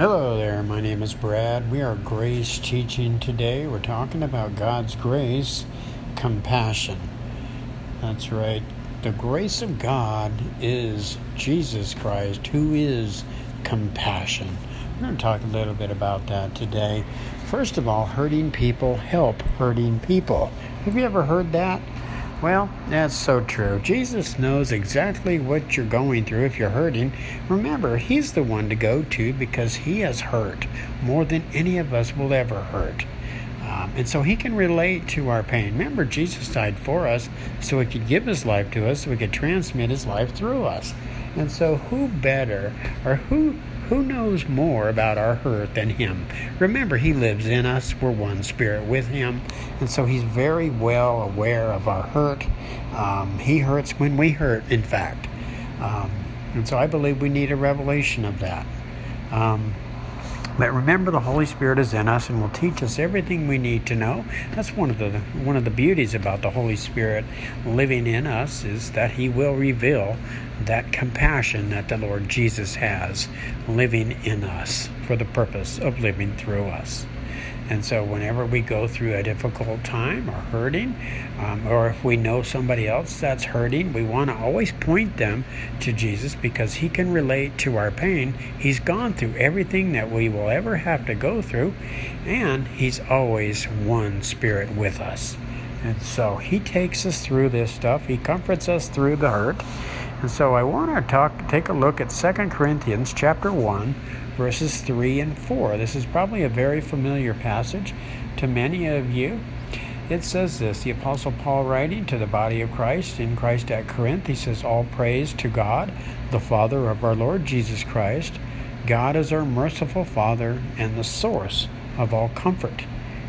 Hello there, my name is Brad. We are grace teaching today. We're talking about God's grace, compassion. That's right. The grace of God is Jesus Christ, who is compassion. We're going to talk a little bit about that today. First of all, hurting people help hurting people. Have you ever heard that? Well, that's so true. Jesus knows exactly what you're going through if you're hurting. Remember, He's the one to go to because He has hurt more than any of us will ever hurt. Um, and so He can relate to our pain. Remember, Jesus died for us so He could give His life to us, so He could transmit His life through us. And so, who better or who who knows more about our hurt than Him? Remember, He lives in us. We're one spirit with Him. And so He's very well aware of our hurt. Um, he hurts when we hurt, in fact. Um, and so I believe we need a revelation of that. Um, but remember, the Holy Spirit is in us and will teach us everything we need to know. That's one of the one of the beauties about the Holy Spirit living in us is that He will reveal that compassion that the Lord Jesus has living in us for the purpose of living through us. And so, whenever we go through a difficult time or hurting, um, or if we know somebody else that's hurting, we want to always point them to Jesus because He can relate to our pain. He's gone through everything that we will ever have to go through, and He's always one spirit with us. And so He takes us through this stuff, He comforts us through the hurt. And so I want to talk, take a look at 2 Corinthians chapter 1 verses 3 and 4. This is probably a very familiar passage to many of you. It says this the Apostle Paul writing to the body of Christ in Christ at Corinth, he says, All praise to God, the Father of our Lord Jesus Christ. God is our merciful Father and the source of all comfort.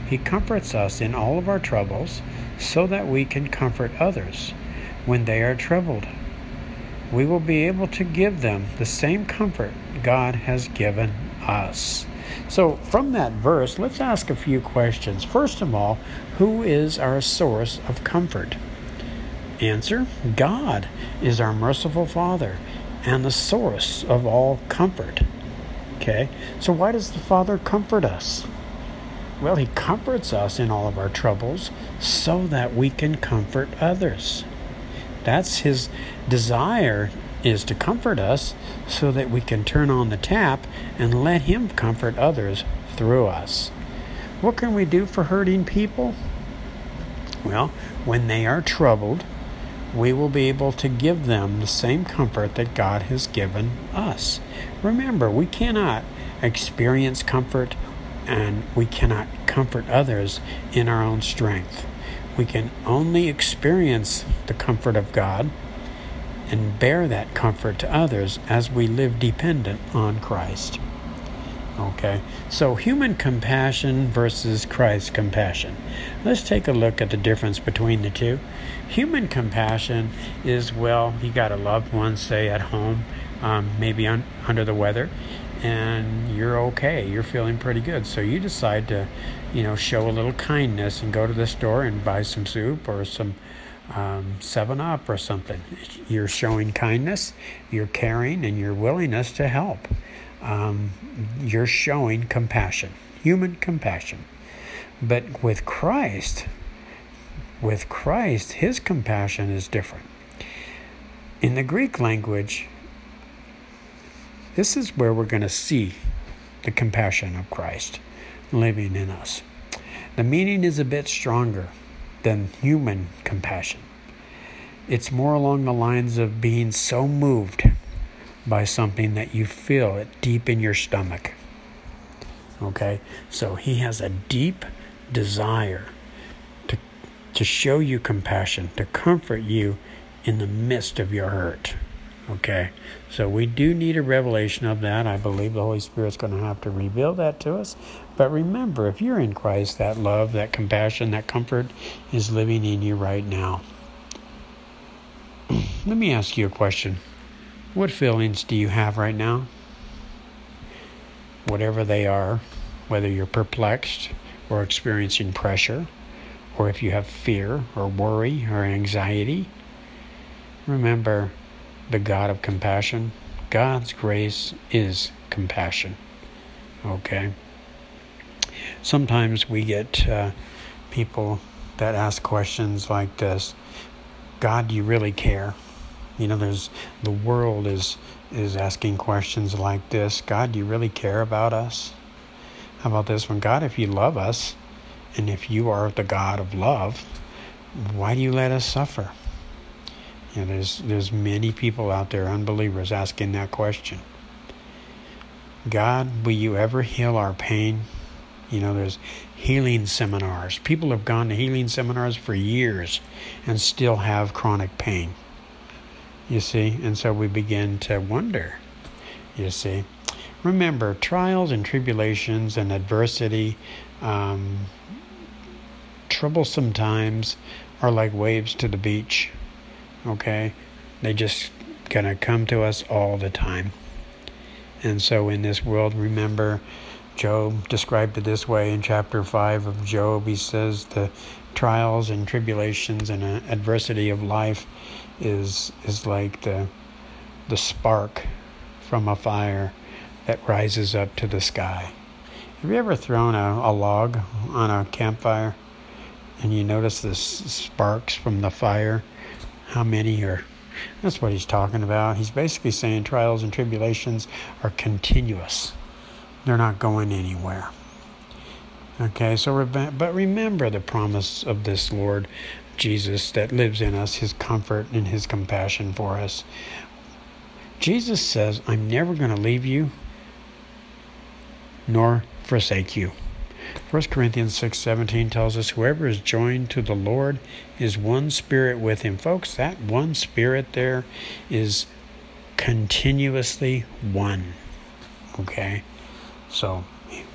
He comforts us in all of our troubles so that we can comfort others when they are troubled we will be able to give them the same comfort God has given us. So, from that verse, let's ask a few questions. First of all, who is our source of comfort? Answer God is our merciful Father and the source of all comfort. Okay, so why does the Father comfort us? Well, He comforts us in all of our troubles so that we can comfort others. That's his desire is to comfort us so that we can turn on the tap and let him comfort others through us. What can we do for hurting people? Well, when they are troubled, we will be able to give them the same comfort that God has given us. Remember, we cannot experience comfort and we cannot comfort others in our own strength. We can only experience the comfort of God and bear that comfort to others as we live dependent on Christ. Okay, so human compassion versus Christ's compassion. Let's take a look at the difference between the two. Human compassion is well, you got a loved one, say at home, um, maybe un- under the weather, and you're okay. You're feeling pretty good. So you decide to, you know, show a little kindness and go to the store and buy some soup or some um, 7 Up or something. You're showing kindness, you're caring, and your willingness to help. Um, you're showing compassion, human compassion. But with Christ, with Christ, his compassion is different. In the Greek language, this is where we're going to see the compassion of Christ living in us. The meaning is a bit stronger than human compassion. It's more along the lines of being so moved by something that you feel it deep in your stomach. Okay? So he has a deep desire to, to show you compassion, to comfort you in the midst of your hurt. Okay, so we do need a revelation of that. I believe the Holy Spirit's going to have to reveal that to us. But remember, if you're in Christ, that love, that compassion, that comfort is living in you right now. Let me ask you a question. What feelings do you have right now? Whatever they are, whether you're perplexed or experiencing pressure, or if you have fear or worry or anxiety, remember the God of compassion. God's grace is compassion. Okay. Sometimes we get uh, people that ask questions like this God, do you really care? You know, there's the world is is asking questions like this God, do you really care about us? How about this one? God, if you love us, and if you are the God of love, why do you let us suffer? You know, there's there's many people out there, unbelievers, asking that question. God, will you ever heal our pain? You know, there's healing seminars. People have gone to healing seminars for years and still have chronic pain. You see, and so we begin to wonder. You see, remember trials and tribulations and adversity, um, troublesome times are like waves to the beach. Okay, they just gonna come to us all the time. And so in this world, remember, Job described it this way in chapter 5 of Job. He says the trials and tribulations and uh, adversity of life is is like the the spark from a fire that rises up to the sky. Have you ever thrown a, a log on a campfire and you notice the sparks from the fire? How many are that's what he's talking about. He's basically saying trials and tribulations are continuous, they're not going anywhere. Okay, so but remember the promise of this Lord Jesus that lives in us, his comfort and his compassion for us. Jesus says, I'm never going to leave you nor forsake you. 1 Corinthians 6:17 tells us whoever is joined to the Lord is one spirit with him. Folks, that one spirit there is continuously one. Okay? So,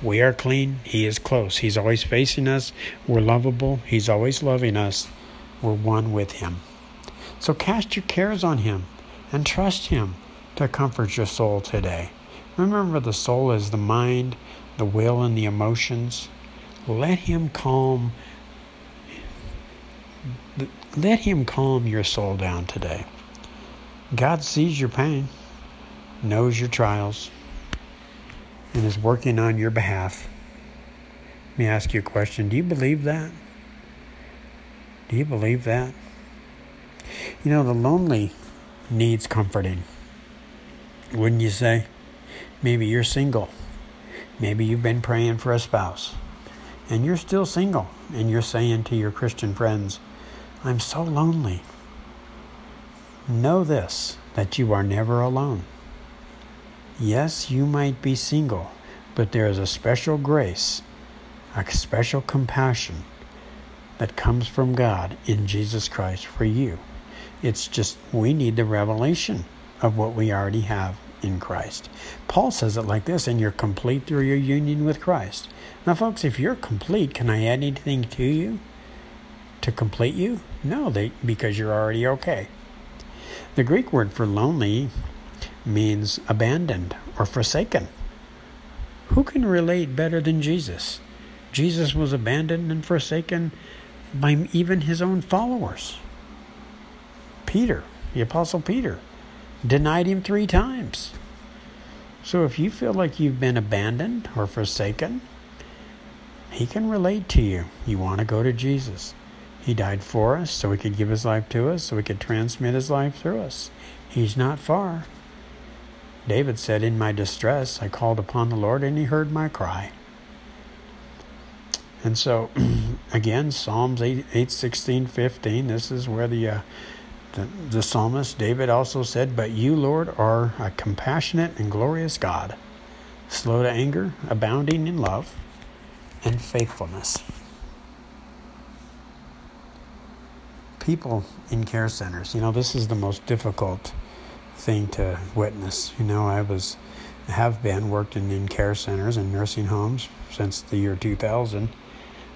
we are clean, he is close. He's always facing us. We're lovable. He's always loving us. We're one with him. So cast your cares on him and trust him to comfort your soul today. Remember the soul is the mind, the will and the emotions. Let him calm let him calm your soul down today. God sees your pain, knows your trials, and is working on your behalf. Let me ask you a question. Do you believe that? Do you believe that? You know, the lonely needs comforting. Wouldn't you say? Maybe you're single Maybe you've been praying for a spouse and you're still single and you're saying to your Christian friends, I'm so lonely. Know this that you are never alone. Yes, you might be single, but there is a special grace, a special compassion that comes from God in Jesus Christ for you. It's just we need the revelation of what we already have in Christ. Paul says it like this, and you're complete through your union with Christ. Now, folks, if you're complete, can I add anything to you to complete you? No, they, because you're already okay. The Greek word for lonely means abandoned or forsaken. Who can relate better than Jesus? Jesus was abandoned and forsaken by even his own followers. Peter, the Apostle Peter, denied him three times. So if you feel like you've been abandoned or forsaken, he can relate to you. You want to go to Jesus. He died for us so he could give his life to us, so he could transmit his life through us. He's not far. David said, In my distress, I called upon the Lord and he heard my cry. And so, again, Psalms 8, 8 16, 15, this is where the uh, the, the psalmist David also said, But you, Lord, are a compassionate and glorious God, slow to anger, abounding in love and faithfulness. People in care centers, you know, this is the most difficult thing to witness. You know, I was have been worked in, in care centers and nursing homes since the year 2000.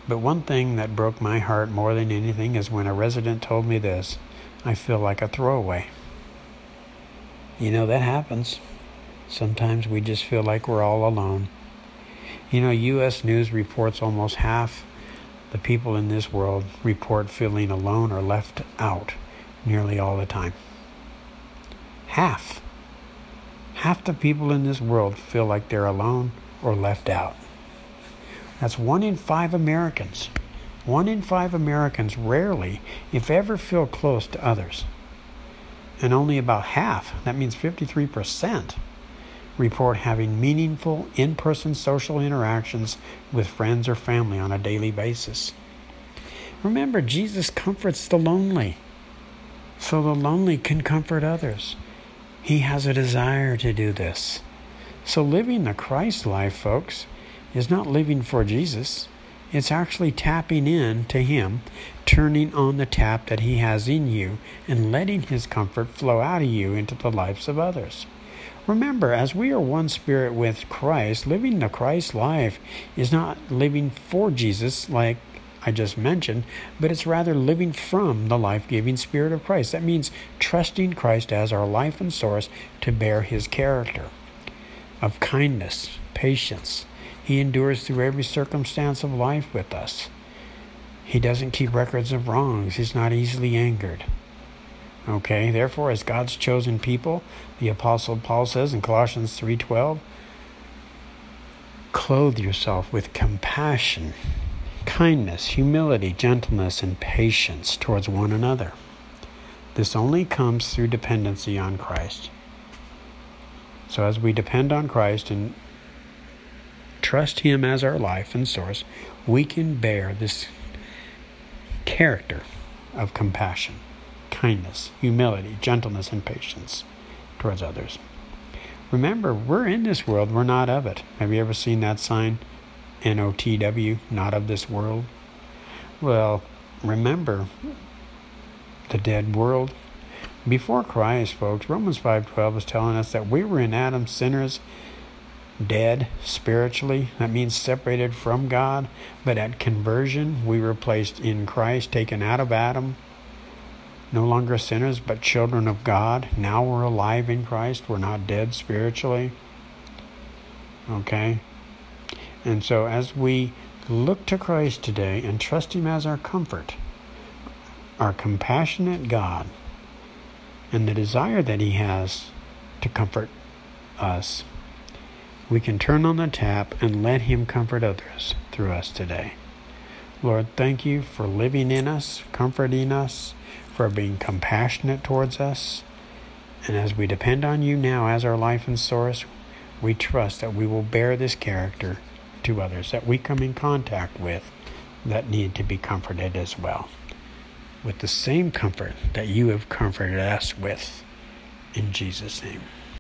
But one thing that broke my heart more than anything is when a resident told me this I feel like a throwaway. You know, that happens. Sometimes we just feel like we're all alone. You know, U.S. News reports almost half the people in this world report feeling alone or left out nearly all the time. Half. Half the people in this world feel like they're alone or left out. That's one in five Americans. One in five Americans rarely, if ever, feel close to others. And only about half, that means 53%, report having meaningful in person social interactions with friends or family on a daily basis. Remember, Jesus comforts the lonely, so the lonely can comfort others. He has a desire to do this. So, living the Christ life, folks, is not living for Jesus. It's actually tapping in to Him, turning on the tap that He has in you, and letting His comfort flow out of you into the lives of others. Remember, as we are one spirit with Christ, living the Christ life is not living for Jesus like I just mentioned, but it's rather living from the life giving Spirit of Christ. That means trusting Christ as our life and source to bear His character of kindness, patience, he endures through every circumstance of life with us. He doesn't keep records of wrongs. He's not easily angered. Okay, therefore, as God's chosen people, the Apostle Paul says in Colossians 3:12, clothe yourself with compassion, kindness, humility, gentleness, and patience towards one another. This only comes through dependency on Christ. So as we depend on Christ and trust Him as our life and source, we can bear this character of compassion, kindness, humility, gentleness, and patience towards others. Remember, we're in this world, we're not of it. Have you ever seen that sign? N O T W, not of this world? Well, remember the dead world. Before Christ, folks, Romans 5:12 is telling us that we were in Adam sinners dead spiritually. That means separated from God. But at conversion, we were placed in Christ, taken out of Adam. No longer sinners, but children of God. Now we're alive in Christ. We're not dead spiritually. Okay? And so as we look to Christ today and trust Him as our comfort, our compassionate God, and the desire that He has to comfort us we can turn on the tap and let Him comfort others through us today. Lord, thank you for living in us, comforting us, for being compassionate towards us. And as we depend on you now as our life and source, we trust that we will bear this character to others that we come in contact with that need to be comforted as well. With the same comfort that you have comforted us with. In Jesus' name.